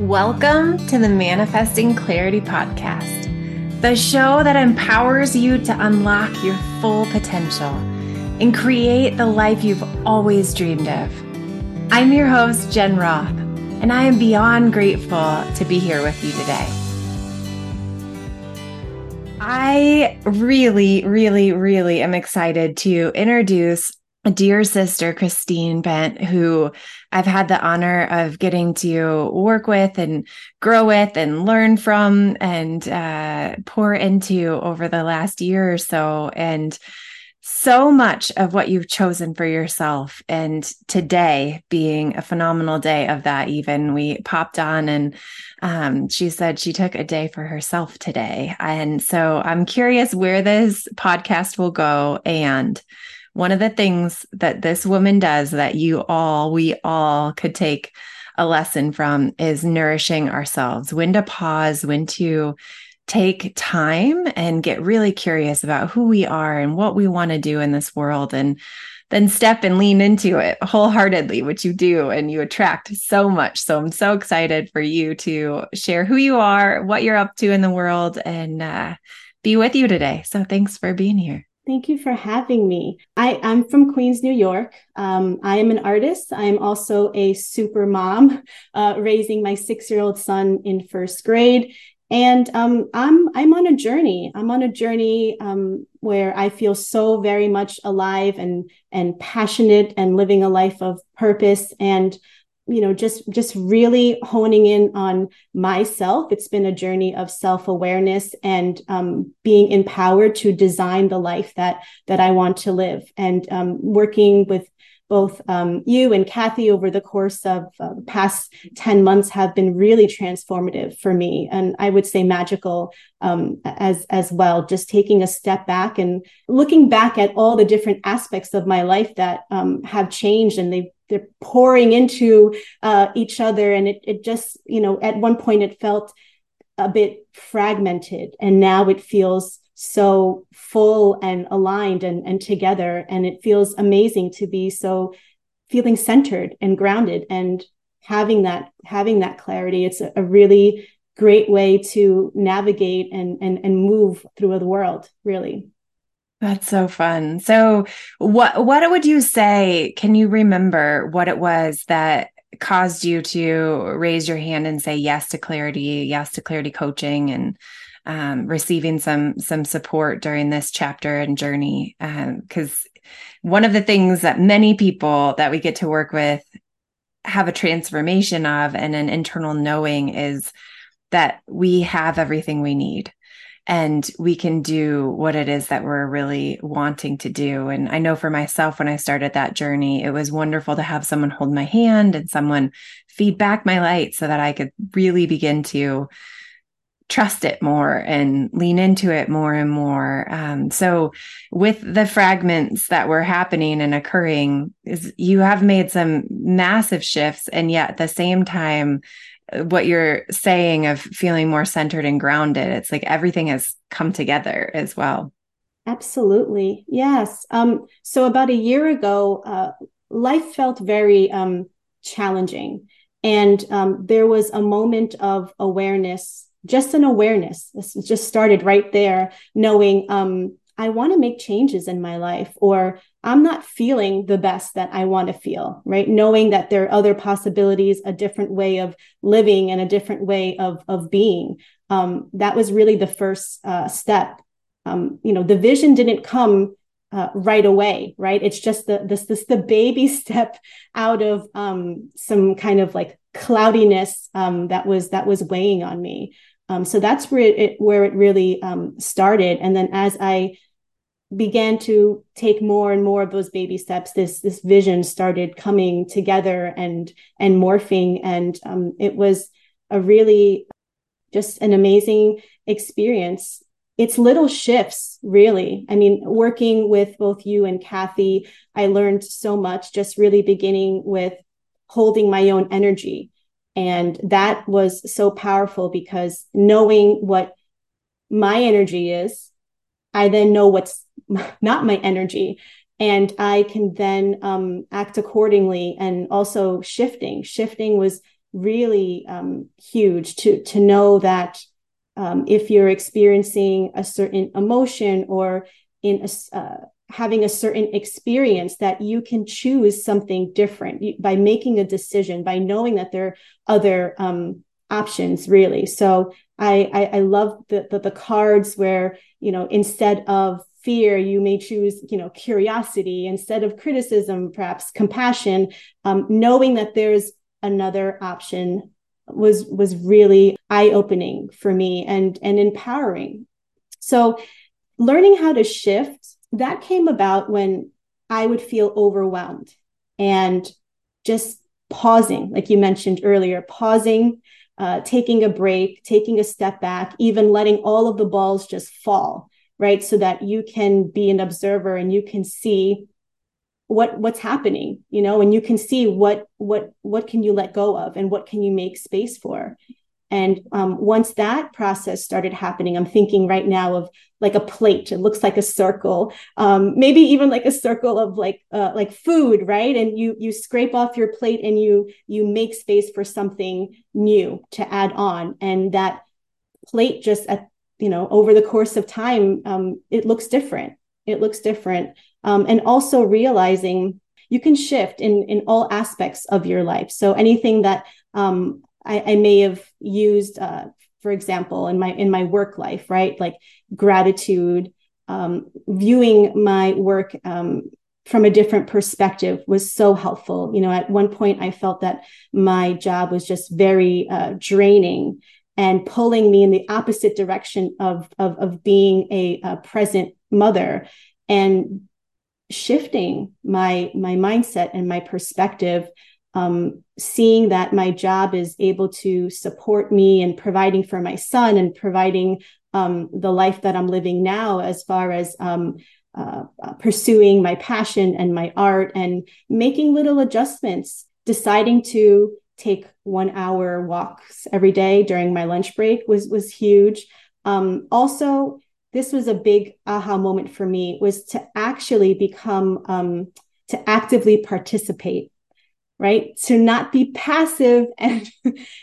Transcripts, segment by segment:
Welcome to the Manifesting Clarity Podcast, the show that empowers you to unlock your full potential and create the life you've always dreamed of. I'm your host, Jen Roth, and I am beyond grateful to be here with you today. I really, really, really am excited to introduce a dear sister, Christine Bent, who I've had the honor of getting to work with and grow with and learn from and uh, pour into over the last year or so. And so much of what you've chosen for yourself. And today being a phenomenal day of that, even we popped on and um, she said she took a day for herself today. And so I'm curious where this podcast will go. And one of the things that this woman does that you all, we all could take a lesson from is nourishing ourselves, when to pause, when to take time and get really curious about who we are and what we want to do in this world and then step and lean into it wholeheartedly, which you do, and you attract so much. So I'm so excited for you to share who you are, what you're up to in the world, and uh, be with you today. So thanks for being here. Thank you for having me. I, am from Queens, New York. Um, I am an artist. I am also a super mom, uh, raising my six year old son in first grade. And um, I'm I'm on a journey. I'm on a journey um, where I feel so very much alive and and passionate and living a life of purpose. And you know just just really honing in on myself it's been a journey of self-awareness and um, being empowered to design the life that that i want to live and um, working with both um, you and Kathy over the course of uh, the past 10 months have been really transformative for me. And I would say magical um, as, as well. Just taking a step back and looking back at all the different aspects of my life that um, have changed and they they're pouring into uh, each other. And it, it just, you know, at one point it felt a bit fragmented and now it feels so full and aligned and, and together. And it feels amazing to be so feeling centered and grounded and having that having that clarity. It's a, a really great way to navigate and and and move through the world, really. That's so fun. So what what would you say? Can you remember what it was that caused you to raise your hand and say yes to clarity, yes to clarity coaching and um, receiving some some support during this chapter and journey because um, one of the things that many people that we get to work with have a transformation of and an internal knowing is that we have everything we need and we can do what it is that we're really wanting to do. And I know for myself, when I started that journey, it was wonderful to have someone hold my hand and someone feed back my light so that I could really begin to trust it more and lean into it more and more. Um, so, with the fragments that were happening and occurring, is you have made some massive shifts, and yet at the same time, what you're saying of feeling more centered and grounded, it's like everything has come together as well. Absolutely, yes. Um, so about a year ago, uh, life felt very um, challenging, and um, there was a moment of awareness just an awareness. This just started right there, knowing um, I want to make changes in my life, or I'm not feeling the best that I want to feel, right? Knowing that there are other possibilities, a different way of living and a different way of, of being. Um, that was really the first uh, step. Um, you know, the vision didn't come uh, right away, right? It's just the this this the baby step out of um, some kind of like cloudiness um, that was that was weighing on me. Um, so that's where it, where it really um, started. And then as I began to take more and more of those baby steps, this this vision started coming together and and morphing, and um, it was a really just an amazing experience. It's little shifts, really. I mean, working with both you and Kathy, I learned so much. Just really beginning with holding my own energy and that was so powerful because knowing what my energy is, I then know what's not my energy. And I can then um, act accordingly and also shifting. Shifting was really um, huge to to know that um, if you're experiencing a certain emotion or in a, uh, having a certain experience that you can choose something different by making a decision by knowing that there are other um, options really so I, I, I love the, the, the cards where you know instead of fear you may choose you know curiosity instead of criticism perhaps compassion um, knowing that there's another option was was really eye opening for me and and empowering. So learning how to shift that came about when i would feel overwhelmed and just pausing like you mentioned earlier pausing uh, taking a break taking a step back even letting all of the balls just fall right? So that you can be an observer and you can see what what's happening you know and you can see what what what can you let go of and what can you make space for? And um, once that process started happening i'm thinking right now of like a plate. It looks like a circle um, maybe even like a circle of like uh, like food right? And you you scrape off your plate and you you make space for something new to add on. And that plate just at you know over the course of time um, it looks different. It looks different. Um, and also realizing you can shift in in all aspects of your life. So anything that um, I, I, may have used uh, for example in my in my work life right? Like gratitude um, viewing my work um, from a different perspective was so helpful. You know at one point i felt that my job was just very uh, draining and pulling me in the opposite direction of of, of being a, a present mother and shifting my my mindset and my perspective um, seeing that my job is able to support me and providing for my son and providing um, the life that i'm living now as far as um, uh, pursuing my passion and my art and making little adjustments deciding to take one hour walks every day during my lunch break was was huge. Um, also this was a big aha moment for me was to actually become um, to actively participate right? To not be passive and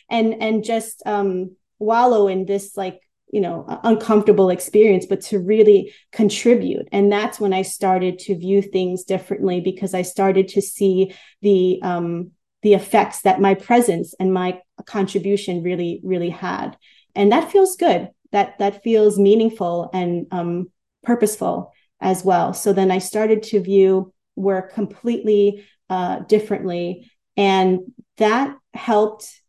and and just um, wallow in this like you know uncomfortable experience but to really contribute. And that's when i started to view things differently because i started to see the um the effects that my presence and my contribution really really had and that feels good that that feels meaningful and um, purposeful as well. So then I started to view work completely uh, differently, and that helped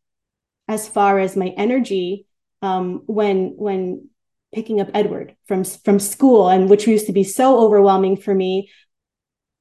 as far as my energy um, when when picking up Edward from from school, and which used to be so overwhelming for me.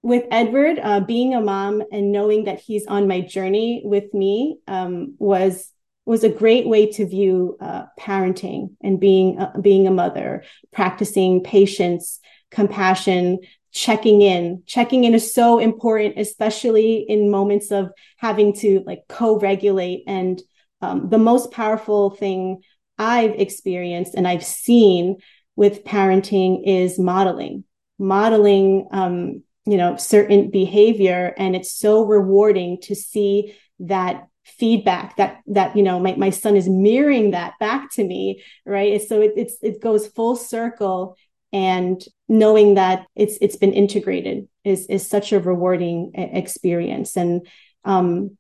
With Edward, uh, being a mom and knowing that he's on my journey with me um, was was a great way to view uh, parenting and being uh, being a mother, practicing patience, compassion, checking in. Checking in is so important, especially in moments of having to like co-regulate. And um, the most powerful thing I've experienced and I've seen with parenting is modeling, modeling. Um, you know certain behavior and it's so rewarding to see that feedback that that you know my, my son is mirroring that back to me right? So it, it's it goes full circle and knowing that it's it's been integrated is is such a rewarding experience. And um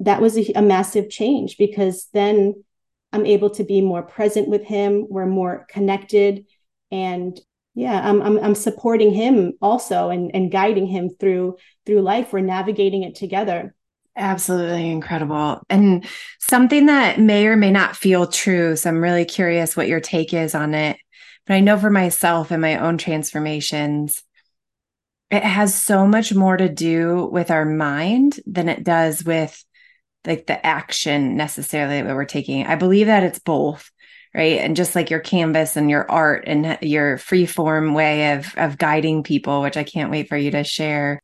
that was a, a massive change because then i'm able to be more present with him we're more connected and yeah I'm, I'm i'm supporting him also and and guiding him through through life we're navigating it together Absolutely incredible. And something that may or may not feel true. So I'm really curious what your take is on it. But I know for myself and my own transformations, it has so much more to do with our mind than it does with like the action necessarily that we're taking. I believe that it's both, right? And just like your canvas and your art and your free form way of of guiding people, which I can't wait for you to share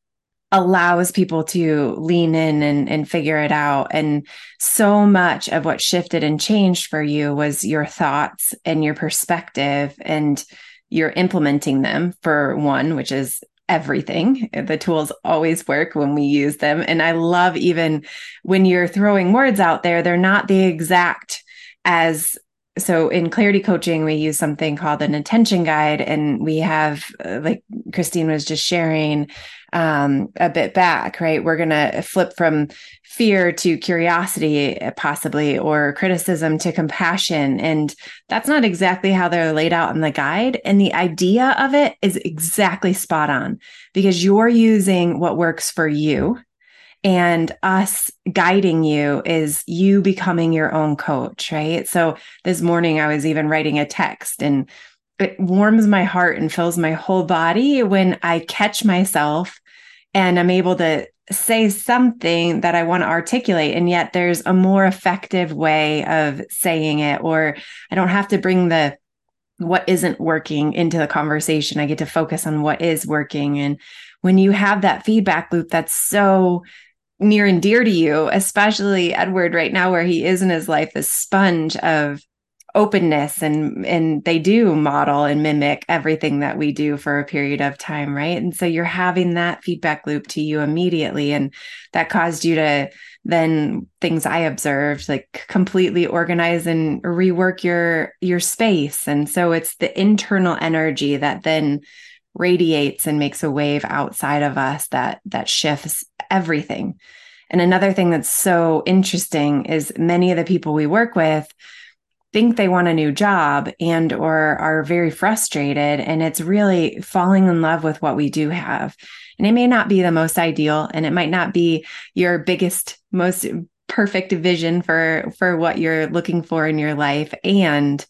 allows people to lean in and, and figure it out. And so much of what shifted and changed for you was your thoughts and your perspective, and you're implementing them for one, which is everything. The tools always work when we use them. And I love even when you're throwing words out there, they're not the exact as so in clarity coaching we use something called an attention guide and we have uh, like christine was just sharing um, a bit back right? We're going to flip from fear to curiosity possibly or criticism to compassion. And that's not exactly how they're laid out in the guide. And the idea of it is exactly spot on because you're using what works for you and us guiding you is you becoming your own coach, right? So this morning I was even writing a text and it warms my heart and fills my whole body when I catch myself and I'm able to say something that I want to articulate. And yet there's a more effective way of saying it, or I don't have to bring the what isn't working into the conversation. I get to focus on what is working. And when you have that feedback loop that's so near and dear to you, especially Edward right now, where he is in his life, this sponge of openness and and they do model and mimic everything that we do for a period of time right? And so you're having that feedback loop to you immediately and that caused you to then things i observed like completely organize and rework your your space. And so it's the internal energy that then radiates and makes a wave outside of us that that shifts everything. And another thing that's so interesting is many of the people we work with think they want a new job and or are very frustrated and it's really falling in love with what we do have. And it may not be the most ideal and it might not be your biggest most perfect vision for for what you're looking for in your life and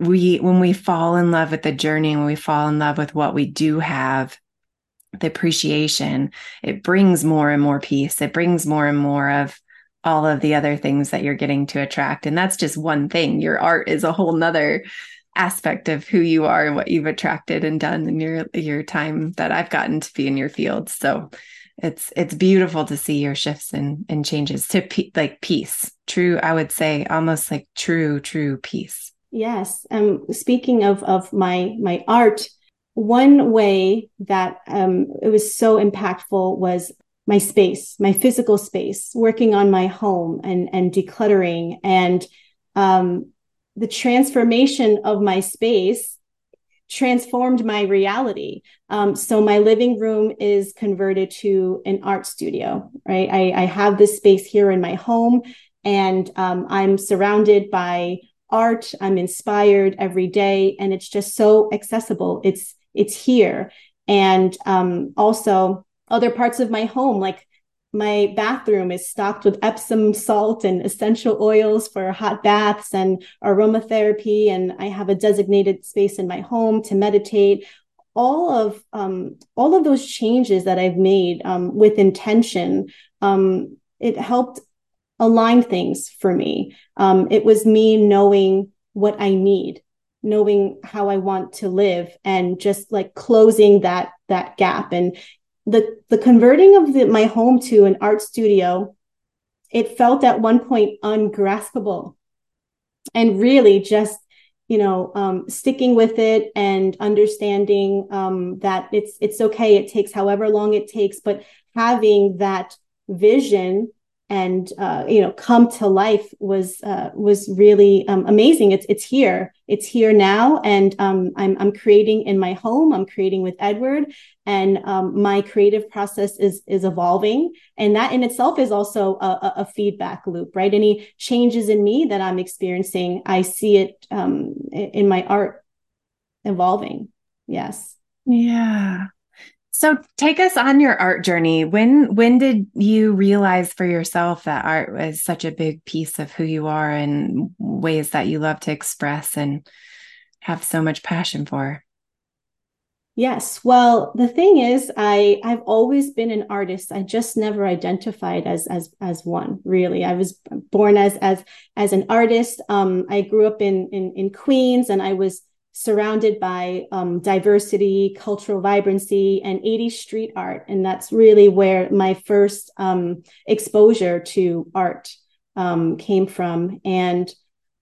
we when we fall in love with the journey when we fall in love with what we do have the appreciation. It brings more and more peace. It brings more and more of all of the other things that you're getting to attract. And that's just one thing. Your art is a whole nother aspect of who you are and what you've attracted and done in your your time that I've gotten to be in your field. So it's it's beautiful to see your shifts and and changes to pe- like peace. True I would say almost like true true peace. Yes. Um speaking of of my my art one way that um, it was so impactful was my space, my physical space, working on my home and and decluttering, and um, the transformation of my space transformed my reality. Um, so my living room is converted to an art studio. Right, I, I have this space here in my home, and um, I'm surrounded by art. I'm inspired every day, and it's just so accessible. It's it's here. And um, also other parts of my home like my bathroom is stocked with epsom salt and essential oils for hot baths and aromatherapy. And i have a designated space in my home to meditate. All of um, all of those changes that i've made um, with intention um, it helped align things for me. Um, it was me knowing what i need knowing how I want to live and just like closing that that gap. And the the converting of the, my home to an art studio it felt at one point ungraspable. And really just you know um, sticking with it and understanding um, that it's it's okay. It takes however long it takes but having that vision and uh, you know come to life was uh, was really um, amazing. It's it's here, it's here now, and um, I'm I'm creating in my home. I'm creating with Edward, and um, my creative process is is evolving, and that in itself is also a, a, feedback loop, right? Any changes in me that I'm experiencing, I see it um, in my art evolving. Yes. Yeah. So take us on your art journey. When when did you realize for yourself that art was such a big piece of who you are and ways that you love to express and have so much passion for? Yes. Well, the thing is, I I've always been an artist. I just never identified as as as one. Really, I was born as as as an artist. Um, I grew up in in in Queens, and I was surrounded by um, diversity, cultural vibrancy, and 80s street art. And that's really where my first um, exposure to art um, came from. And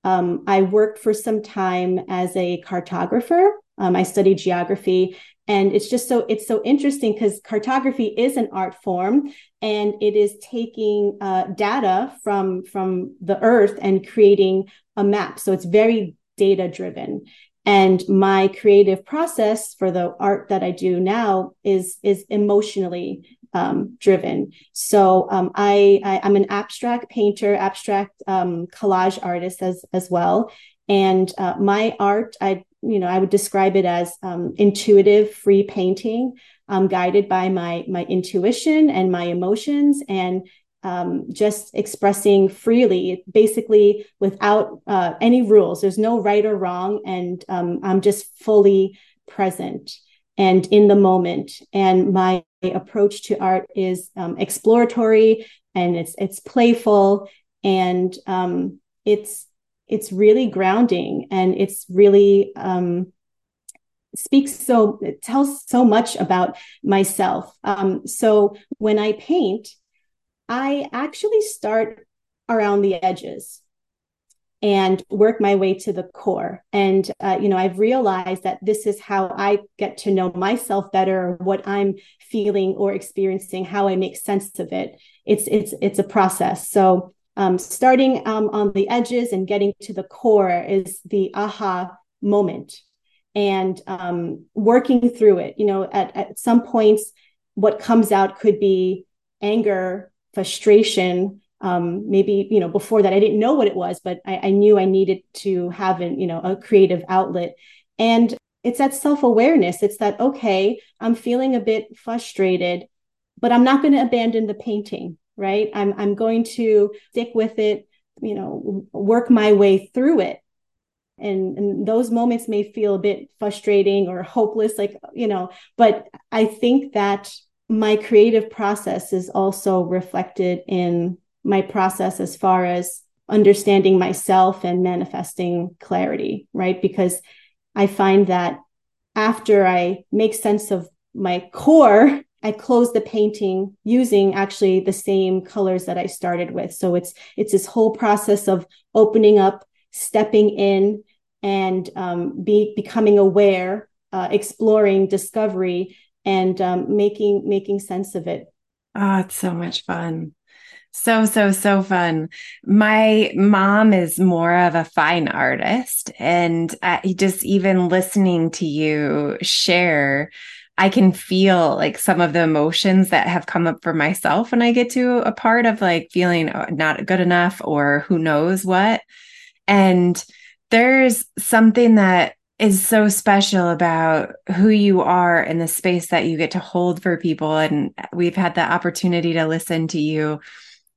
um, I worked for some time as a cartographer. Um, I studied geography and it's just so it's so interesting because cartography is an art form and it is taking uh, data from from the earth and creating a map so it's very data driven and my creative process for the art that i do now is is emotionally um, driven. So um, I, I am an abstract painter abstract um, collage artist as as well. And uh, my art i you know i would describe it as um, intuitive free painting um, guided by my my intuition and my emotions. And um, just expressing freely, basically without uh, any rules. There's no right or wrong, and um, I'm just fully present and in the moment. And my approach to art is um, exploratory and it's it's playful and um, it's it's really grounding and it's really um, speaks so it tells so much about myself um, so when i paint I actually start around the edges and work my way to the core. And, uh, you know, I've realized that this is how I get to know myself better, what I'm feeling or experiencing, how I make sense of it. It's, it's, it's a process. So, um, starting um, on the edges and getting to the core is the aha moment and um, working through it. You know, at, at some points, what comes out could be anger frustration um, maybe you know before that i didn't know what it was but I, I knew i needed to have an you know a creative outlet. And it's that self-awareness. It's that okay i'm feeling a bit frustrated but i'm not going to abandon the painting right? I'm i'm going to stick with it you know work my way through it. And, and those moments may feel a bit frustrating or hopeless like you know but i think that my creative process is also reflected in my process as far as understanding myself and manifesting clarity, right? Because I find that after I make sense of my core, I close the painting using actually the same colors that I started with. So it's it's this whole process of opening up, stepping in, and um, be becoming aware, uh, exploring, discovery, and um, making making sense of it. Oh, it's so much fun. So, so, so fun. My mom is more of a fine artist. And just even listening to you share, I can feel like some of the emotions that have come up for myself when I get to a part of like feeling oh, not good enough or who knows what. And there's something that is so special about who you are and the space that you get to hold for people. And we've had the opportunity to listen to you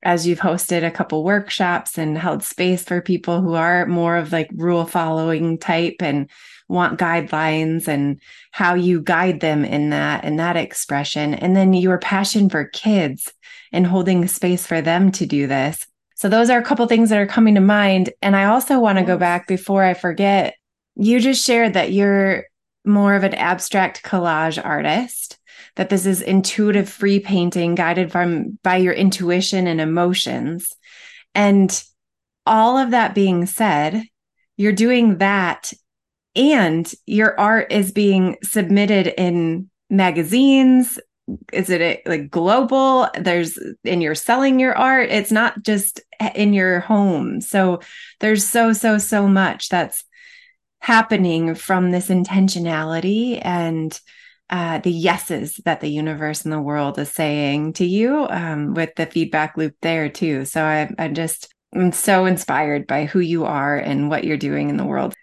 as you've hosted a couple workshops and held space for people who are more of like rule following type and want guidelines and how you guide them in that and that expression. And then your passion for kids and holding space for them to do this. So those are a couple things that are coming to mind. And I also want to go back before I forget you just shared that you're more of an abstract collage artist that this is intuitive free painting guided from by your intuition and emotions. And all of that being said you're doing that and your art is being submitted in magazines. Is it like global? There's and you're selling your art. It's not just in your home. So there's so so so much that's happening from this intentionality and uh, the yeses that the universe and the world is saying to you um, with the feedback loop there too. So I, I just I'm so inspired by who you are and what you're doing in the world.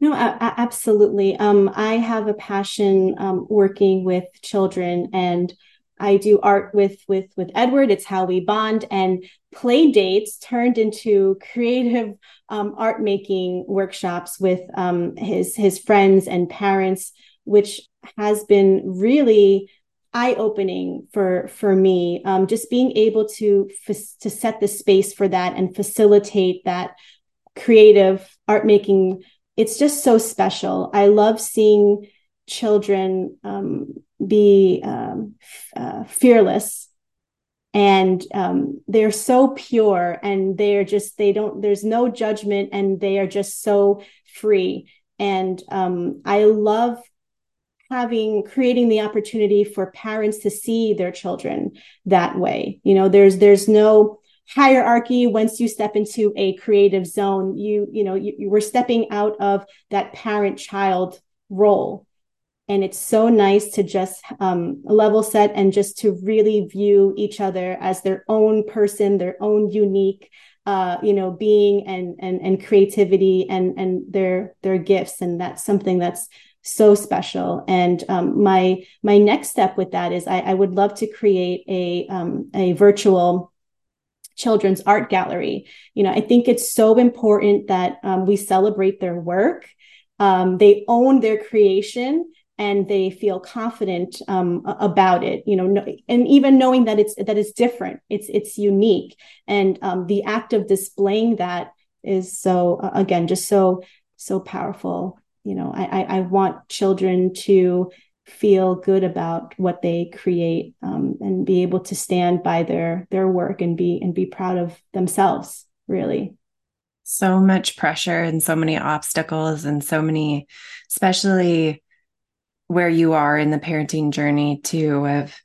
No, absolutely. Um, I have a passion um, working with children and I do art with with with Edward. It's how we bond, and play dates turned into creative um, art making workshops with um, his his friends and parents, which has been really eye opening for for me. Um, just being able to to set the space for that and facilitate that creative art making. It's just so special. I love seeing children um, be um, uh, fearless. And um, they're so pure and they're just they don't there's no judgment and they are just so free. And um, i love having creating the opportunity for parents to see their children that way. You know there's there's no hierarchy. Once you step into a creative zone you you know you, you were stepping out of that parent child role and it's so nice to just um, level set and just to really view each other as their own person their own unique uh, you know being and and and creativity and and their their gifts. And that's something that's so special. And um, my my next step with that is I, I would love to create a um, a virtual children's art gallery. You know i think it's so important that um, we celebrate their work. Um, they own their creation and they feel confident um, about it you know no, and even knowing that it's that it's different it's it's unique. And um, the act of displaying that is so again just so so powerful. You know I, I, I want children to feel good about what they create um, and be able to stand by their their work and be and be proud of themselves really. So much pressure and so many obstacles and so many especially where you are in the parenting journey too of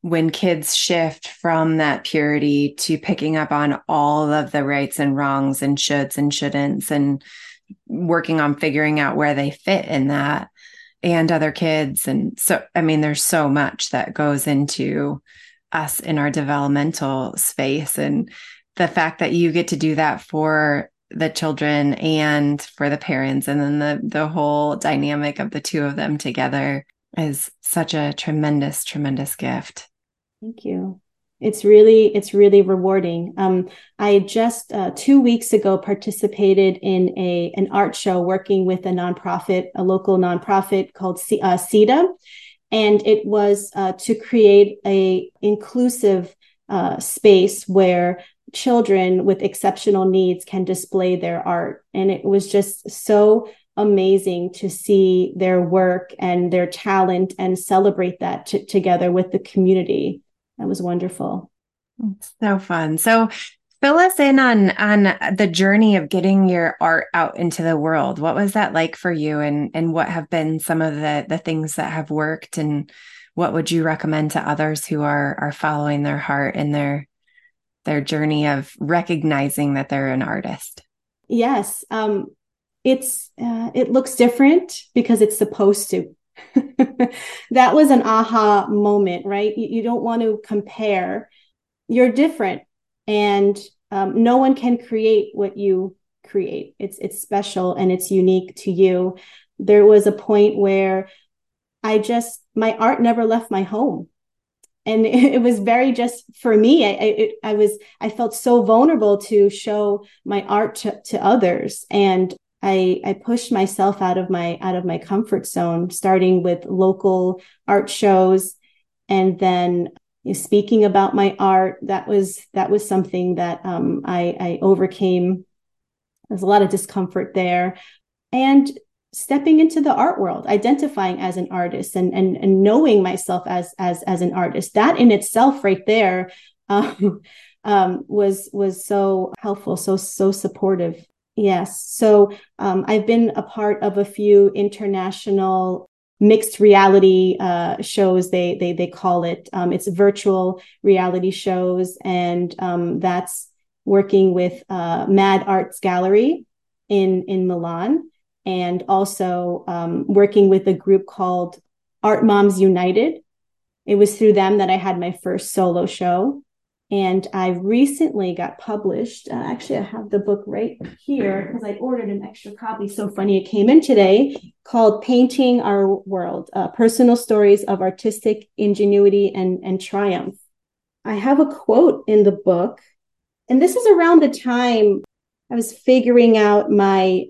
when kids shift from that purity to picking up on all of the rights and wrongs and shoulds and shouldn'ts and working on figuring out where they fit in that and other kids. And so i mean there's so much that goes into us in our developmental space. And the fact that you get to do that for the children and for the parents. And then the the whole dynamic of the two of them together is such a tremendous tremendous gift. Thank you. It's really it's really rewarding. Um, i just uh, two weeks ago participated in a an art show working with a nonprofit a local nonprofit called C- uh, CEDA, and it was uh, to create a inclusive uh, space where children with exceptional needs can display their art. And it was just so amazing to see their work and their talent and celebrate that t- together with the community. That was wonderful. So fun. So fill us in on on the journey of getting your art out into the world. What was that like for you and and what have been some of the the things that have worked and what would you recommend to others who are are following their heart and their their journey of recognizing that they're an artist? Yes, um, it's uh, it looks different because it's supposed to. that was an aha moment, right? You, you, don't want to compare. You're different, and um, no one can create what you create. It's it's special and it's unique to you. There was a point where I just my art never left my home and it, was very just for me I, I, I was i felt so vulnerable to show my art to, to others. And I, I pushed myself out of my out of my comfort zone starting with local art shows and then you know, speaking about my art. That was that was something that um, I, I overcame. There's a lot of discomfort there. And stepping into the art world identifying as an artist and and, and knowing myself as as as an artist. That in itself right there um, um, was was so helpful so so supportive. Yes. So um, i've been a part of a few international mixed reality uh, shows. They they they call it um, it's virtual reality shows. And um, that's working with uh, mad arts gallery in in milan and also um, working with a group called Art Moms United. It was through them that I had my first solo show. And I recently got published. Uh, actually, I have the book right here because I ordered an extra copy. So funny, it came in today called Painting Our World uh, Personal Stories of Artistic Ingenuity and, and Triumph. I have a quote in the book. And this is around the time I was figuring out my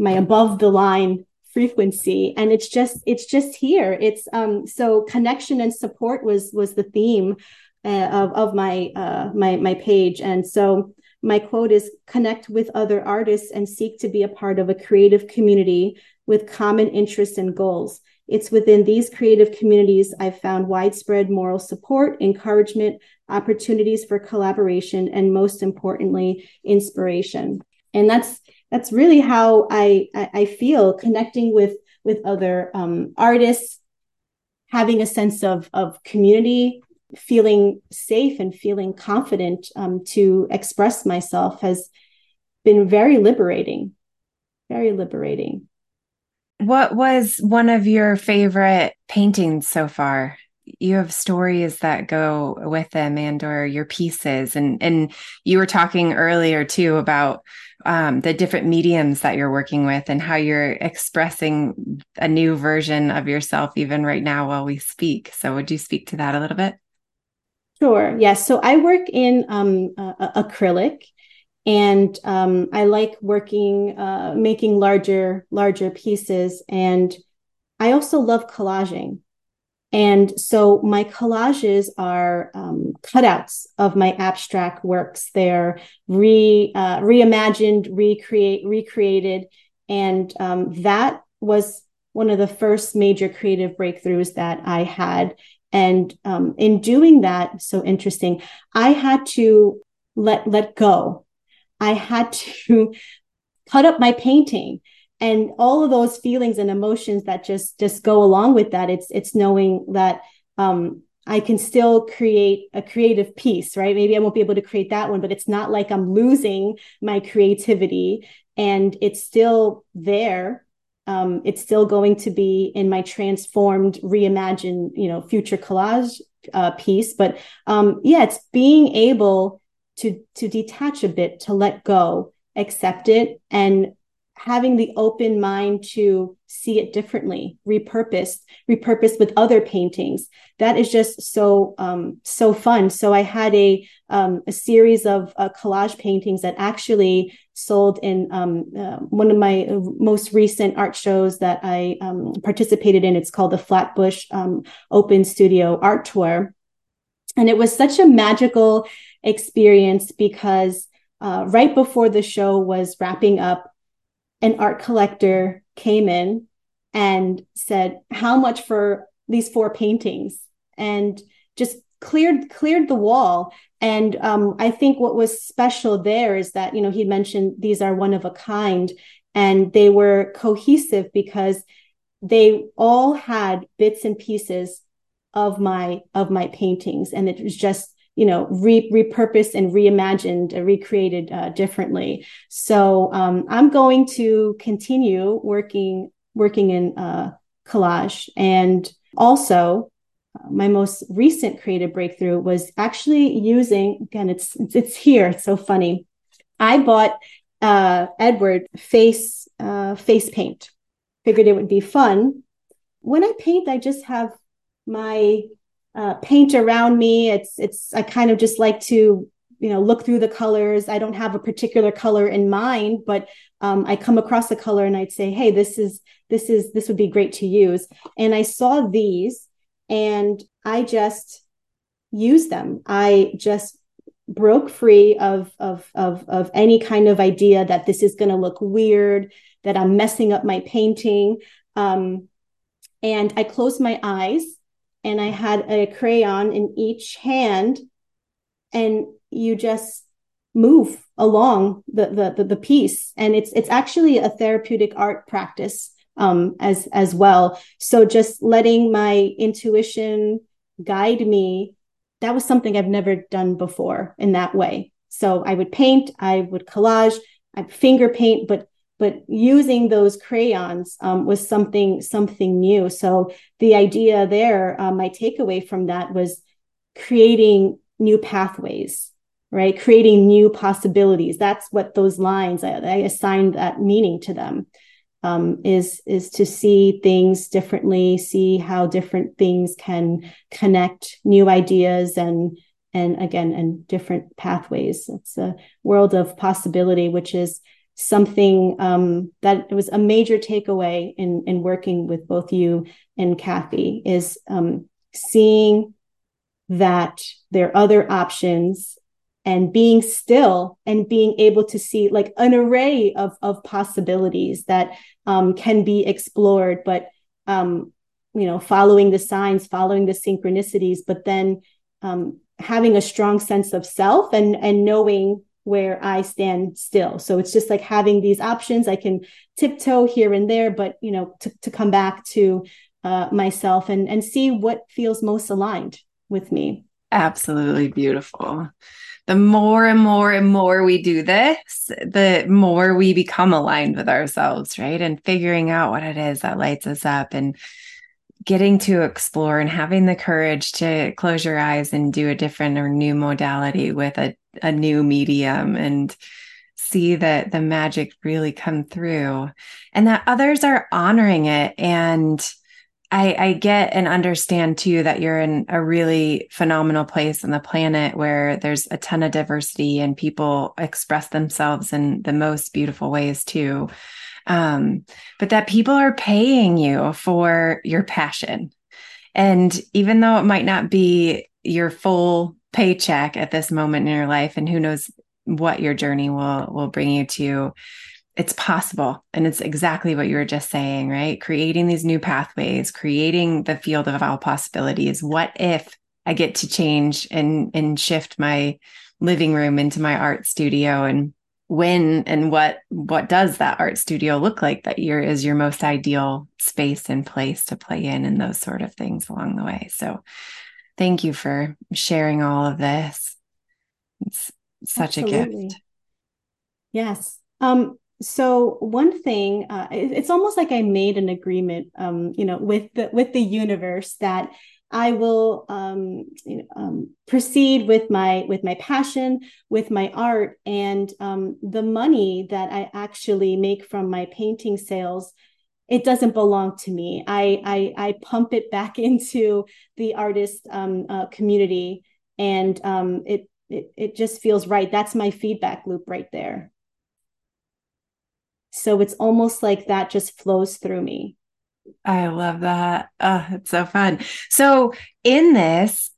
my above the line frequency. And it's just it's just here. It's um so connection and support was was the theme uh, of of my uh my my page. And so my quote is connect with other artists and seek to be a part of a creative community with common interests and goals. It's within these creative communities I've found widespread moral support, encouragement, opportunities for collaboration, and most importantly, inspiration. And that's that's really how I, I feel connecting with with other um, artists, having a sense of of community, feeling safe and feeling confident um, to express myself has been very liberating, very liberating. What was one of your favorite paintings so far? you have stories that go with them and or your pieces and and you were talking earlier too about um, the different mediums that you're working with and how you're expressing a new version of yourself even right now while we speak. So would you speak to that a little bit? Sure. Yes. So i work in um, uh, acrylic and um, i like working uh, making larger larger pieces. And i also love collaging and so my collages are um, cutouts of my abstract works. They're re uh, reimagined, recreate, recreated, and um, that was one of the first major creative breakthroughs that I had. And um, in doing that, so interesting, I had to let let go. I had to cut up my painting and all of those feelings and emotions that just just go along with that it's it's knowing that um I can still create a creative piece, right? Maybe I won't be able to create that one, but it's not like I'm losing my creativity and it's still there. Um, it's still going to be in my transformed, reimagined, you know, future collage uh, piece. But um, yeah, it's being able to to detach a bit, to let go, accept it, and having the open mind to see it differently repurposed repurposed with other paintings. That is just so um, so fun. So i had a um, a series of uh, collage paintings that actually sold in um, uh, one of my most recent art shows that i um, participated in. It's called the flatbush um, open studio art tour. And it was such a magical experience because uh, right before the show was wrapping up an art collector came in and said, How much for these four paintings? And just cleared cleared the wall and um, i think what was special there is that you know he mentioned these are one of a kind and they were cohesive because they all had bits and pieces of my of my paintings and it was just you know re- repurposed and reimagined uh, recreated uh, differently. So um, i'm going to continue working working in uh, collage. And also uh, my most recent creative breakthrough was actually using again it's it's here it's so funny. I bought uh, edward face uh, face paint. Figured it would be fun. When i paint i just have my uh, paint around me. It's it's I kind of just like to you know look through the colors. I don't have a particular color in mind, but um, I come across a color and I'd say, hey, this is this is this would be great to use. And I saw these, and I just used them. I just broke free of of of of any kind of idea that this is going to look weird, that I'm messing up my painting. Um, and I closed my eyes and I had a crayon in each hand, and you just move along the the the, the piece, and it's it's actually a therapeutic art practice um, as as well. So just letting my intuition guide me, that was something I've never done before in that way. So I would paint, I would collage, I'd finger paint, but but using those crayons um, was something something new. So the idea there uh, my takeaway from that was creating new pathways right? Creating new possibilities. That's what those lines i, I assigned that meaning to them um, is is to see things differently see how different things can connect new ideas and and again and different pathways. It's a world of possibility which is something um, that was a major takeaway in in working with both you and Kathy is um, seeing that there are other options and being still and being able to see like an array of of possibilities that um, can be explored but um, you know following the signs following the synchronicities but then um, having a strong sense of self and and knowing where I stand still. So it's just like having these options. I can tiptoe here and there, but you know, to, to come back to uh, myself and and see what feels most aligned with me. Absolutely beautiful. The more and more and more we do this, the more we become aligned with ourselves, right? And figuring out what it is that lights us up and getting to explore and having the courage to close your eyes and do a different or new modality with a, a new medium and see that the magic really come through and that others are honoring it and I, I get and understand too that you're in a really phenomenal place on the planet where there's a ton of diversity and people express themselves in the most beautiful ways too. Um, but that people are paying you for your passion. And even though it might not be your full paycheck at this moment in your life, and who knows what your journey will will bring you to, it's possible. And it's exactly what you were just saying, right? Creating these new pathways, creating the field of all possibilities. What if I get to change and and shift my living room into my art studio and when and what what does that art studio look like that year is your most ideal space and place to play in and those sort of things along the way. So thank you for sharing all of this. It's such Absolutely. a gift. Yes. Um so one thing uh, it, it's almost like i made an agreement um, you know with the with the universe that i will um, you know, um, proceed with my with my passion with my art and um, the money that i actually make from my painting sales it doesn't belong to me. I i, I pump it back into the artist um, uh, community and um, it, it it just feels right. That's my feedback loop right there. So it's almost like that just flows through me. I love that. Oh, it's so fun. So in this,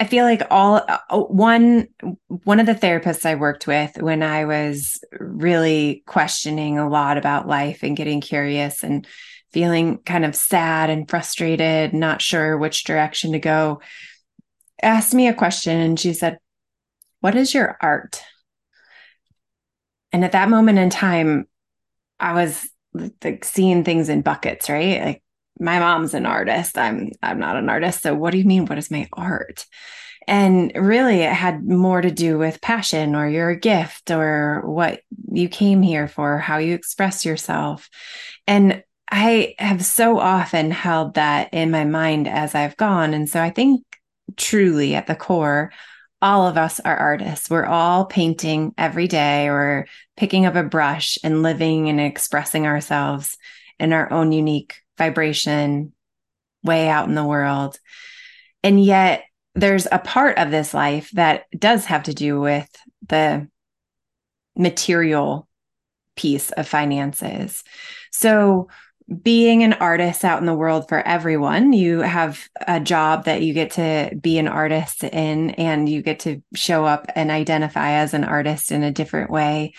I feel like all uh, one one of the therapists I worked with when I was really questioning a lot about life and getting curious and feeling kind of sad and frustrated, not sure which direction to go, asked me a question and she said, "What is your art?" And at that moment in time, I was like seeing things in buckets, right? Like my mom's an artist. I'm I'm not an artist. So what do you mean what is my art? And really it had more to do with passion or your gift or what you came here for, how you express yourself. And I have so often held that in my mind as I've gone. And so I think truly at the core, all of us are artists. We're all painting every day or picking up a brush and living and expressing ourselves in our own unique vibration way out in the world. And yet there's a part of this life that does have to do with the material piece of finances. So being an artist out in the world for everyone. You have a job that you get to be an artist in, and you get to show up and identify as an artist in a different way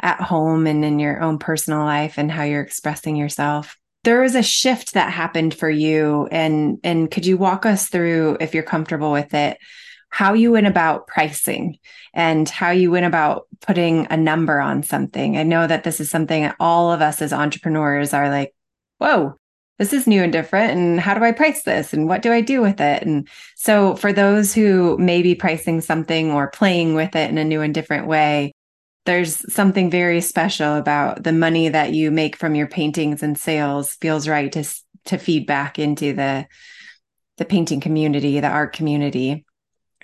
at home and in your own personal life and how you're expressing yourself. There was a shift that happened for you, and and could you walk us through, if you're comfortable with it, how you went about pricing and how you went about putting a number on something. I know that this is something all of us as entrepreneurs are like, whoa, this is new and different. And how do I price this? And what do I do with it? And so, for those who may be pricing something or playing with it in a new and different way, there's something very special about the money that you make from your paintings and sales feels right to to feed back into the the painting community, the art community.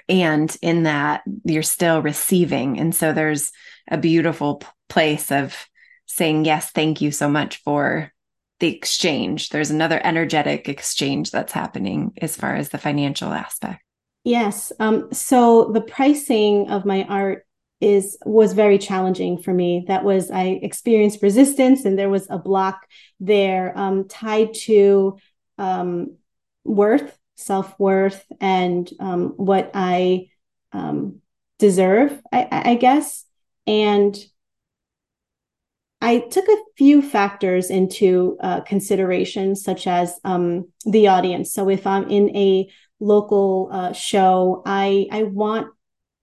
And in that, you're still receiving. And so there's a beautiful place of saying, yes, thank you so much for the exchange. There's another energetic exchange that's happening as far as the financial aspect. Yes. Um, so the pricing of my art is was very challenging for me. That was I experienced resistance, and there was a block there um, tied to um, worth, self worth, and um, what I um, deserve. I, I guess, and I took a few factors into uh, consideration, such as um, the audience. So if I'm in a local uh, show, I I want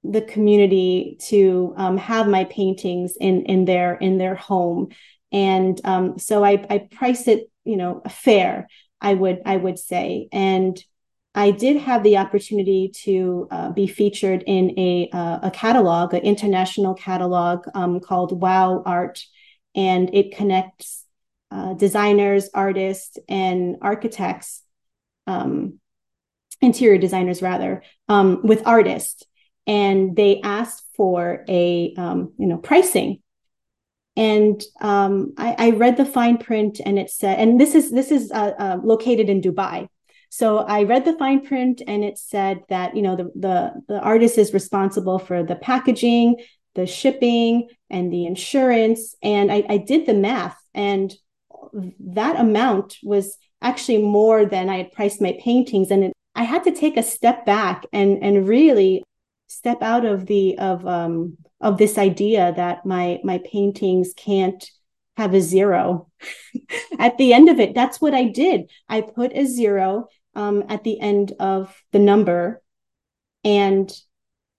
the community to um, have my paintings in in their in their home. And um, so I, I price it you know fair i would i would say. And i did have the opportunity to uh, be featured in a uh, a catalog an international catalog um, called wow art and it connects uh, designers artists and architects um, interior designers rather um, with artists. And they asked for a um, you know pricing. And um, I, I, read the fine print and it said and this is this is uh, uh, located in dubai. So i read the fine print and it said that you know the, the the artist is responsible for the packaging the shipping and the insurance. And I, I did the math and that amount was actually more than i had priced my paintings. And it, i had to take a step back and and really step out of the of um of this idea that my my paintings can't have a zero. At the end of it that's what i did. I put a zero um, at the end of the number and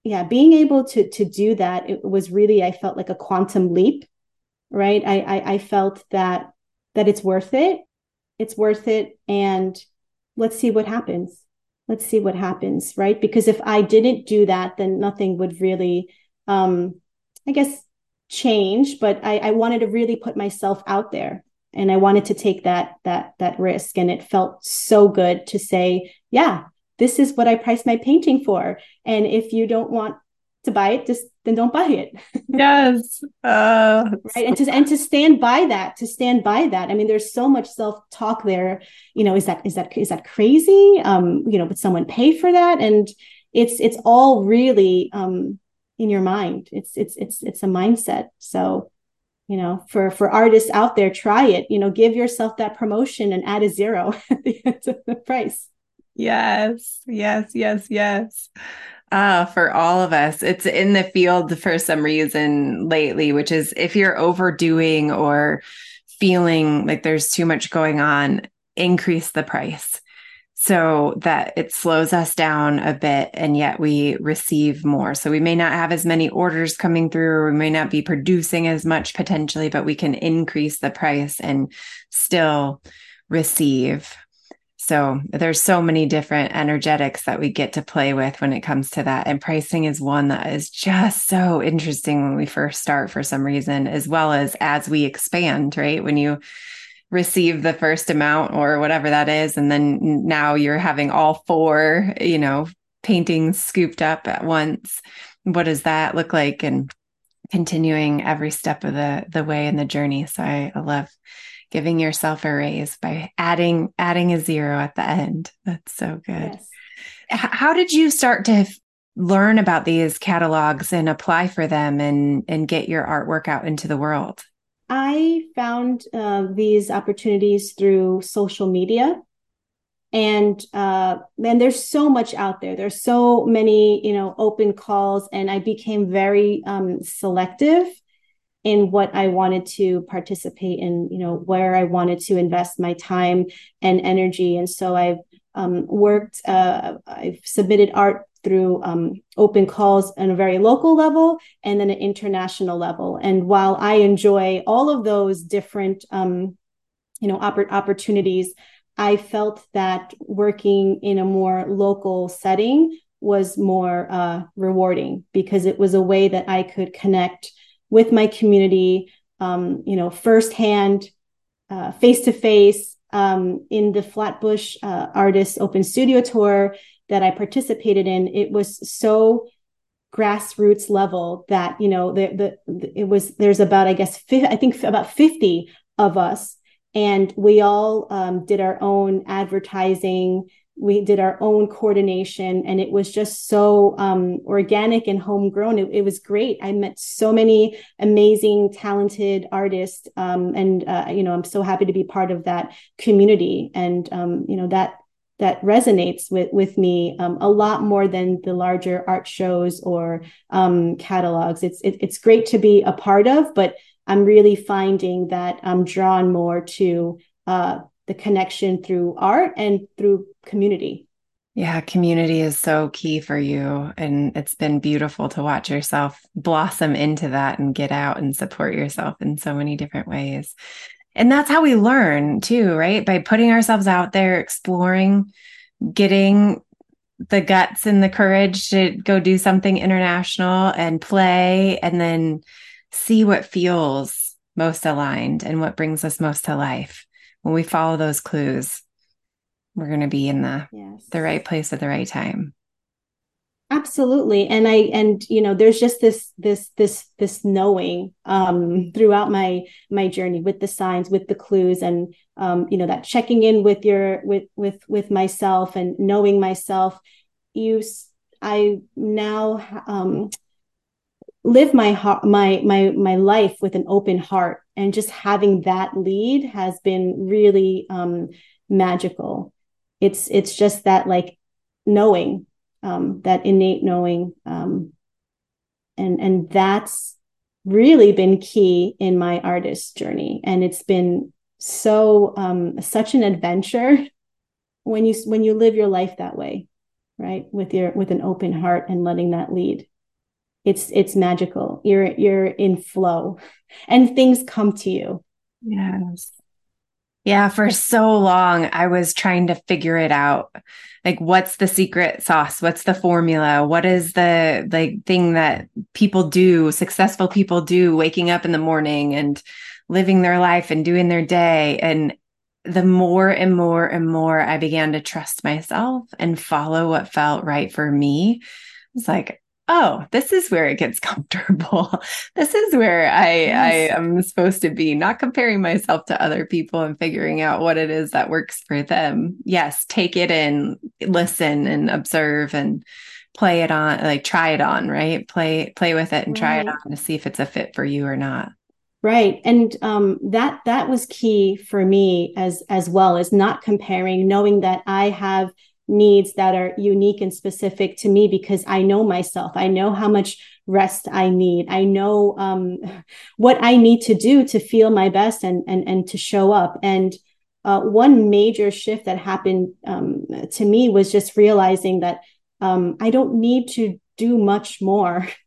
yeah being able to to do that it was really i felt like a quantum leap right? I i, I felt that that it's worth it. It's worth it. And let's see what happens. Let's see what happens right? Because if i didn't do that then nothing would really um i guess change. But i i wanted to really put myself out there and i wanted to take that that that risk. And it felt so good to say yeah this is what i priced my painting for. And if you don't want to buy it just then don't buy it. Yes. Uh, right? And to and to stand by that to stand by that. I mean there's so much self talk there. You know is that is that is that crazy? Um you know would someone pay for that? And it's it's all really um in your mind. It's it's it's it's a mindset. So you know for for artists out there try it. You know give yourself that promotion and add a zero at the end of the price yes yes yes yes uh, for all of us. It's in the field for some reason lately, which is if you're overdoing or feeling like there's too much going on, increase the price so that it slows us down a bit and yet we receive more. So we may not have as many orders coming through, or we may not be producing as much potentially, but we can increase the price and still receive so there's so many different energetics that we get to play with when it comes to that. And pricing is one that is just so interesting when we first start for some reason, as well as as we expand, right? When you receive the first amount or whatever that is, and then now you're having all four, you know, paintings scooped up at once. What does that look like? And continuing every step of the the way in the journey. So I, love giving yourself a raise by adding adding a zero at the end. That's so good. Yes. How did you start to learn about these catalogs and apply for them and and get your artwork out into the world? I found uh, these opportunities through social media and uh and there's so much out there there's so many you know open calls and i became very um selective in what I wanted to participate in, you know, where I wanted to invest my time and energy. And so I've um, worked, uh, I've submitted art through um, open calls on a very local level and then an international level. And while I enjoy all of those different, um, you know, opp- opportunities, I felt that working in a more local setting was more uh, rewarding because it was a way that I could connect with my community, um, you know, firsthand, face to face in the Flatbush uh, Artists Open Studio Tour that I participated in. It was so grassroots level that you know the, the it was there's about I guess I think about 50 of us and we all um, did our own advertising we did our own coordination and it was just so um, organic and homegrown. It, it, was great. I met so many amazing talented artists um, and uh, you know i'm so happy to be part of that community. And um, you know that that resonates with with me um, a lot more than the larger art shows or um, catalogs. It's it, it's great to be a part of but i'm really finding that i'm drawn more to uh, the connection through art and through community. Yeah, community is so key for you. And it's been beautiful to watch yourself blossom into that and get out and support yourself in so many different ways. And that's how we learn too, right? By putting ourselves out there, exploring, getting the guts and the courage to go do something international and play, and then see what feels most aligned and what brings us most to life. When we follow those clues, we're going to be in the yes. the right place at the right time. Absolutely. And i and you know there's just this this this this knowing um throughout my my journey with the signs with the clues and um you know that checking in with your with with with myself and knowing myself. You i now um live my heart my my my life with an open heart and just having that lead has been really um magical. It's it's just that like knowing um, that innate knowing um, and and that's really been key in my artist journey. And it's been so um, such an adventure when you when you live your life that way right? With your with an open heart and letting that lead it's it's magical you're you're in flow and things come to you yes yeah, for so long, I was trying to figure it out. Like, what's the secret sauce? What's the formula? What is the like thing that people do, successful people do, waking up in the morning and living their life and doing their day? And the more and more and more I began to trust myself and follow what felt right for me, it's like, oh, this is where it gets comfortable. this is where I yes. I am supposed to be, not comparing myself to other people and figuring out what it is that works for them. Yes, take it in, listen and observe and play it on, like try it on, right? Play play with it and right. try it on to see if it's a fit for you or not. Right. And um that that was key for me as as well as not comparing, knowing that I have needs that are unique and specific to me because I know myself. I know how much rest I need. I know um, what I need to do to feel my best and and and to show up. And uh, one major shift that happened um, to me was just realizing that um, I don't need to do much more.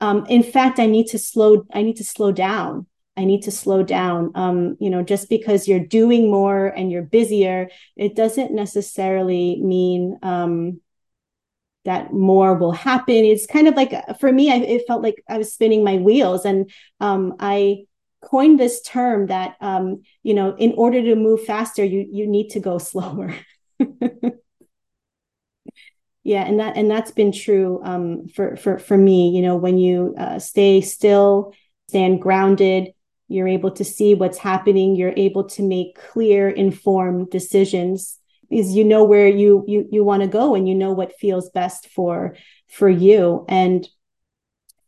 Um, in fact, I need to slow. I need to slow down. I need to slow down. Um, you know, just because you're doing more and you're busier, it doesn't necessarily mean um, that more will happen. It's kind of like for me, I, it felt like I was spinning my wheels, and um, I coined this term that um, you know, in order to move faster, you you need to go slower. yeah, and that and that's been true um, for for for me. You know, when you uh, stay still, stand grounded you're able to see what's happening. You're able to make clear informed decisions is you know where you you you want to go and you know what feels best for for you. And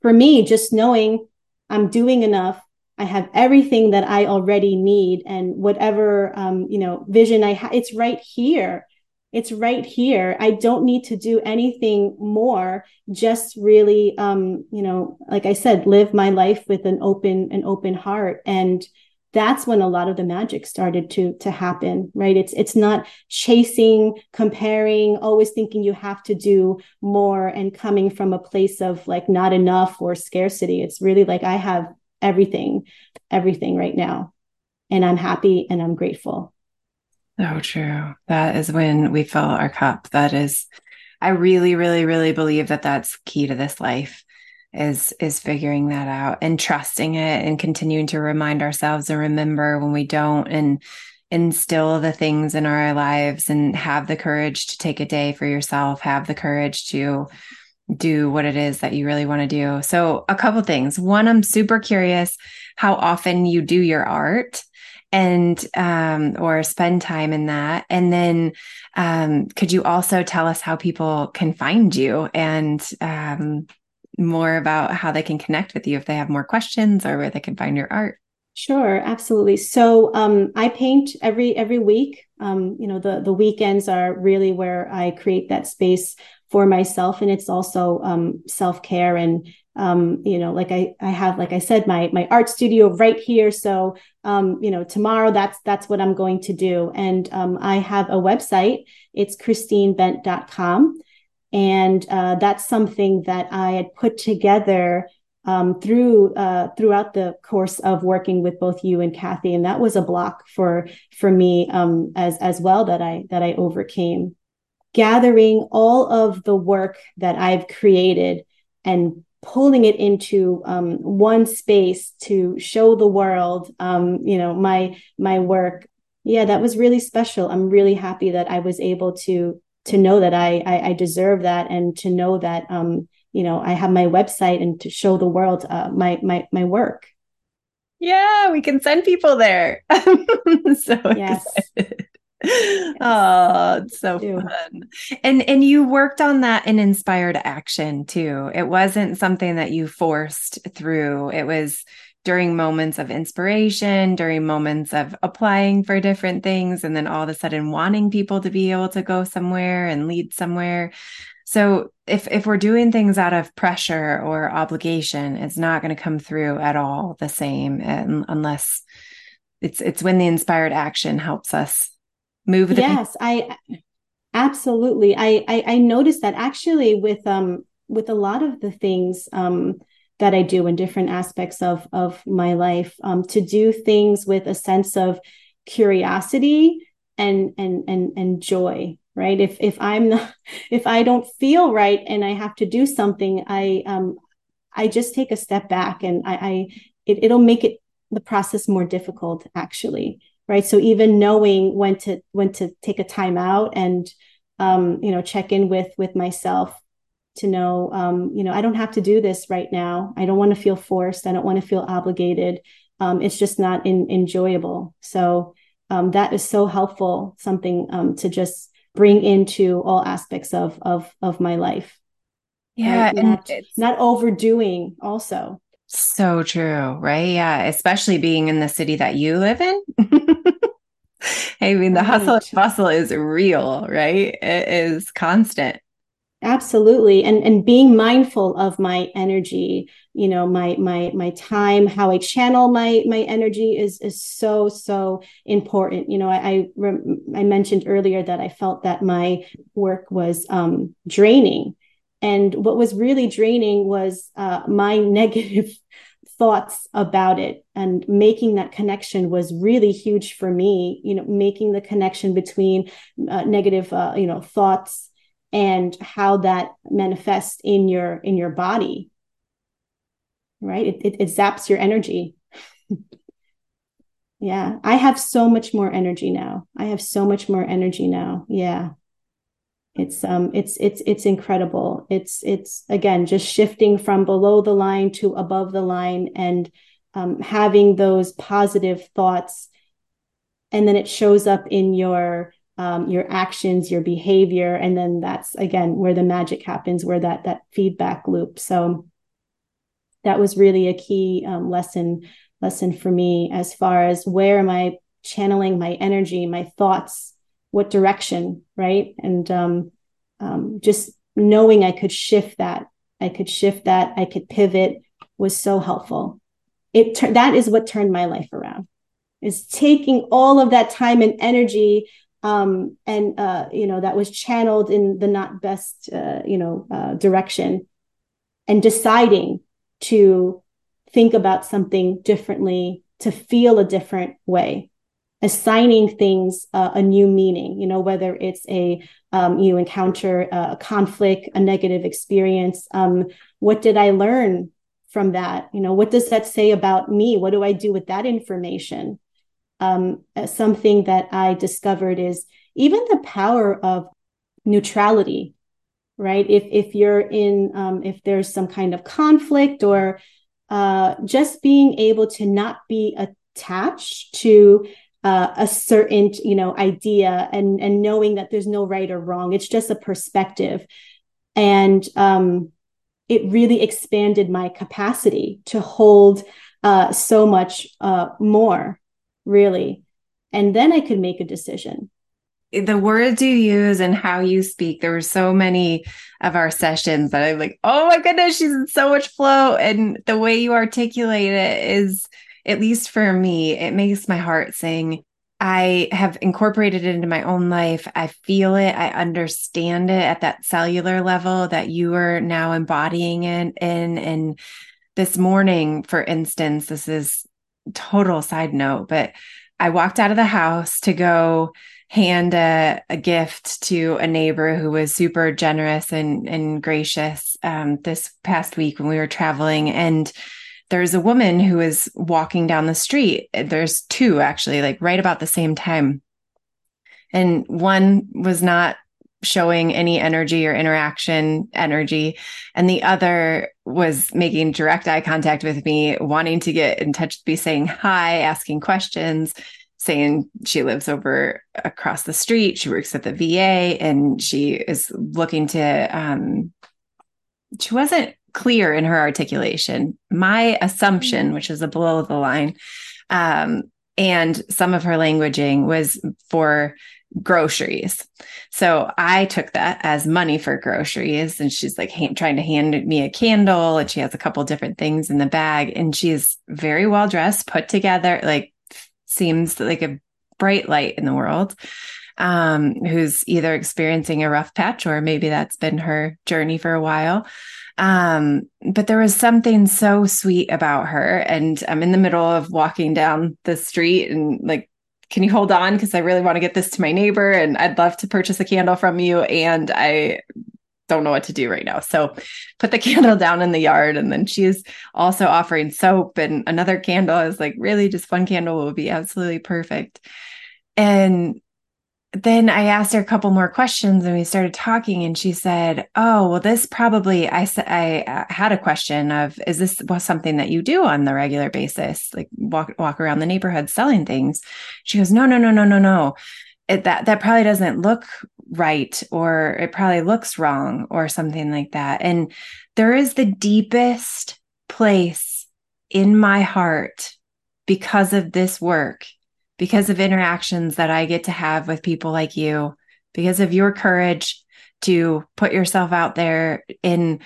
for me just knowing i'm doing enough i have everything that i already need and whatever um, you know vision i have it's right here it's right here. I don't need to do anything more. Just really um you know like i said live my life with an open an open heart. And that's when a lot of the magic started to to happen right? It's it's not chasing comparing always thinking you have to do more and coming from a place of like not enough or scarcity. It's really like i have everything everything right now. And i'm happy and i'm grateful so true. That is when we fill our cup. That is, I really, really, really believe that that's key to this life is is figuring that out and trusting it and continuing to remind ourselves and remember when we don't and instill the things in our lives and have the courage to take a day for yourself have the courage to do what it is that you really want to do so a couple things one i'm super curious how often you do your art and um, or spend time in that and then um, could you also tell us how people can find you and um, more about how they can connect with you if they have more questions or where they can find your art Sure, absolutely. So um, I paint every every week. Um, you know, the the weekends are really where I create that space for myself, and it's also um, self care and um, you know, like I, I have, like I said, my, my art studio right here. So, um, you know, tomorrow that's, that's what I'm going to do. And, um, I have a website. It's christinebent.com. And, uh, that's something that I had put together, um, through, uh, throughout the course of working with both you and Kathy. And that was a block for, for me, um, as, as well that I, that I overcame gathering all of the work that I've created and pulling it into um, one space to show the world um, you know my my work. Yeah that was really special. I'm really happy that i was able to to know that i i, I deserve that and to know that um you know i have my website and to show the world uh, my my my work. Yeah we can send people there. So yes. excited oh, it's so fun. And and you worked on that in inspired action too. It wasn't something that you forced through. It was during moments of inspiration, during moments of applying for different things, and then all of a sudden wanting people to be able to go somewhere and lead somewhere. So if if we're doing things out of pressure or obligation, it's not going to come through at all the same unless it's it's when the inspired action helps us move the yes i absolutely. I, I i noticed that actually with um with a lot of the things um that i do in different aspects of of my life um to do things with a sense of curiosity and and and and joy right? If if i'm not if i don't feel right and i have to do something i um i just take a step back and i i it, it'll make it the process more difficult actually right? So even knowing when to when to take a time out and um, you know check in with with myself to know um, you know i don't have to do this right now. I don't want to feel forced. I don't want to feel obligated. Um, it's just not in, enjoyable. So um, that is so helpful something um, to just bring into all aspects of of of my life. Yeah right? not, not overdoing also so true, right? Yeah, especially being in the city that you live in. I mean, the right. hustle and bustle is real, right? It is constant. Absolutely. And and being mindful of my energy, you know, my my my time, how I channel my my energy is is so so important. You know, I I, I mentioned earlier that I felt that my work was um draining and what was really draining was uh, my negative thoughts about it. And making that connection was really huge for me you know making the connection between uh, negative uh, you know thoughts and how that manifests in your in your body. Right? It, it, it zaps your energy. Yeah. I have so much more energy now. I have so much more energy now. Yeah it's um it's it's it's incredible. It's it's again just shifting from below the line to above the line and um, having those positive thoughts. And then it shows up in your um, your actions your behavior. And then that's again where the magic happens where that that feedback loop. So that was really a key um, lesson lesson for me as far as where am i channeling my energy my thoughts what direction, right? And um, um, just knowing I could shift that, I could shift that, I could pivot was so helpful. It that is what turned my life around. Is taking all of that time and energy um, and uh, you know that was channeled in the not best uh, you know uh, direction and deciding to think about something differently to feel a different way assigning things uh, a new meaning you know whether it's a um, you encounter a conflict a negative experience um, what did i learn from that? You know what does that say about me? What do i do with that information? Um, uh, something that i discovered is even the power of neutrality right? If if you're in um, if there's some kind of conflict or uh, just being able to not be attached to uh, a certain you know idea and and knowing that there's no right or wrong it's just a perspective and um, it really expanded my capacity to hold uh, so much uh, more really and then i could make a decision the words you use and how you speak. There were so many of our sessions that I'm like, oh my goodness, she's in so much flow. And the way you articulate it is, at least for me, it makes my heart sing. I have incorporated it into my own life. I feel it. I understand it at that cellular level that you are now embodying it in. And this morning, for instance, this is total side note, but I walked out of the house to go hand a, a gift to a neighbor who was super generous and, and gracious um, this past week when we were traveling. And there's a woman who is walking down the street. There's two actually, like right about the same time. And one was not showing any energy or interaction energy. And the other was making direct eye contact with me, wanting to get in touch me, saying hi, asking questions saying she lives over across the street. She works at the VA and she is looking to, um, she wasn't clear in her articulation. My assumption, mm-hmm. which is a below the line, um, and some of her languaging was for groceries. So I took that as money for groceries. And she's like hand, trying to hand me a candle and she has a couple different things in the bag. And she's very well dressed, put together, like seems like a bright light in the world um, who's either experiencing a rough patch or maybe that's been her journey for a while. Um, but there was something so sweet about her. And I'm in the middle of walking down the street and like, can you hold on? Because I really want to get this to my neighbor and I'd love to purchase a candle from you. And I don't know what to do right now. So put the candle down in the yard. And then she's also offering soap and another candle. I was like, really, just one candle would be absolutely perfect. And then I asked her a couple more questions and we started talking and she said, "Oh, well this probably I said I uh, had a question of is this was something that you do on the regular basis? Like walk walk around the neighborhood selling things?" She goes, "No, no, no, no, no, no. It, that that probably doesn't look right or it probably looks wrong or something like that. And there is the deepest place in my heart because of this work because of interactions that I get to have with people like you because of your courage to put yourself out there in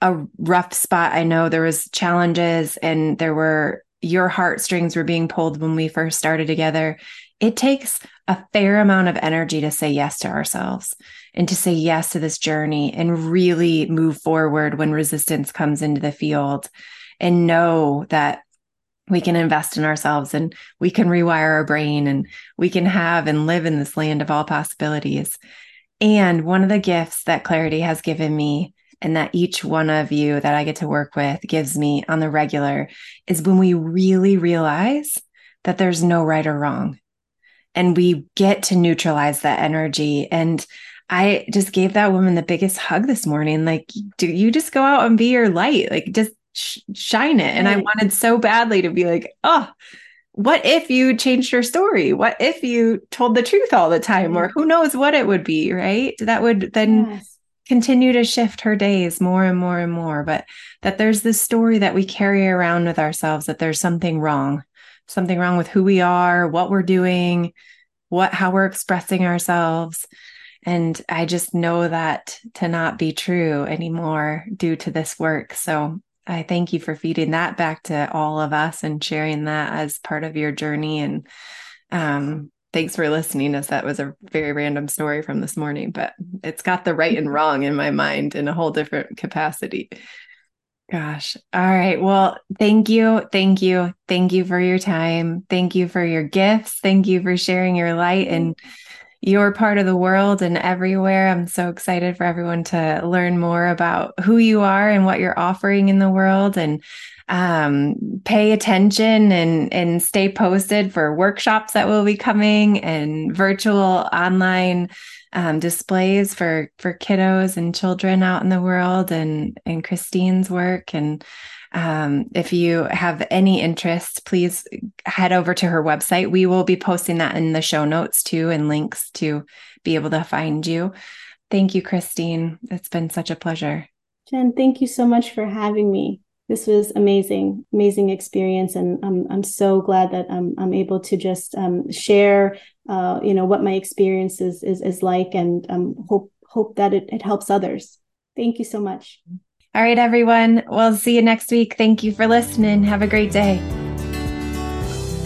a rough spot. I know there was challenges and there were your heartstrings were being pulled when we first started together. It takes a fair amount of energy to say yes to ourselves and to say yes to this journey and really move forward when resistance comes into the field and know that we can invest in ourselves and we can rewire our brain and we can have and live in this land of all possibilities. And one of the gifts that clarity has given me and that each one of you that I get to work with gives me on the regular is when we really realize that there's no right or wrong and we get to neutralize that energy. And I just gave that woman the biggest hug this morning. Like, do you just go out and be your light? Like, just sh- shine it. And I wanted so badly to be like, oh, what if you changed your story? What if you told the truth all the time? Or who knows what it would be, right? That would then yes. continue to shift her days more and more and more. But that there's this story that we carry around with ourselves that there's something wrong something wrong with who we are, what we're doing, what how we're expressing ourselves. And I just know that to not be true anymore due to this work. So I thank you for feeding that back to all of us and sharing that as part of your journey. And um, thanks for listening, as that was a very random story from this morning, but it's got the right and wrong in my mind in a whole different capacity. Gosh. All right. Well, thank you. Thank you. Thank you for your time. Thank you for your gifts. Thank you for sharing your light and your part of the world and everywhere. I'm so excited for everyone to learn more about who you are and what you're offering in the world and um, pay attention and and stay posted for workshops that will be coming and virtual online um, displays for for kiddos and children out in the world and and Christine's work and um, if you have any interest, please head over to her website. We will be posting that in the show notes too and links to be able to find you. Thank you, Christine. It's been such a pleasure. Jen, thank you so much for having me this was amazing, amazing experience, and I'm I'm so glad that I'm I'm able to just um, share uh, you know what my experience is is, is like and um, hope hope that it, it helps others thank you so much all right everyone. We'll see you next week. Thank you for listening. Have a great day.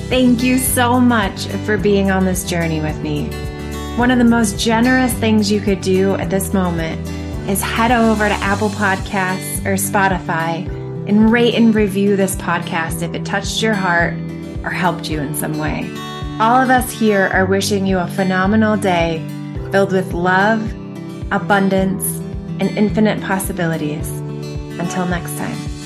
Thank you so much for being on this journey with me. One of the most generous things you could do at this moment is head over to apple podcasts or spotify and rate and review this podcast if it touched your heart or helped you in some way. All of us here are wishing you a phenomenal day filled with love, abundance, and infinite possibilities. Until next time.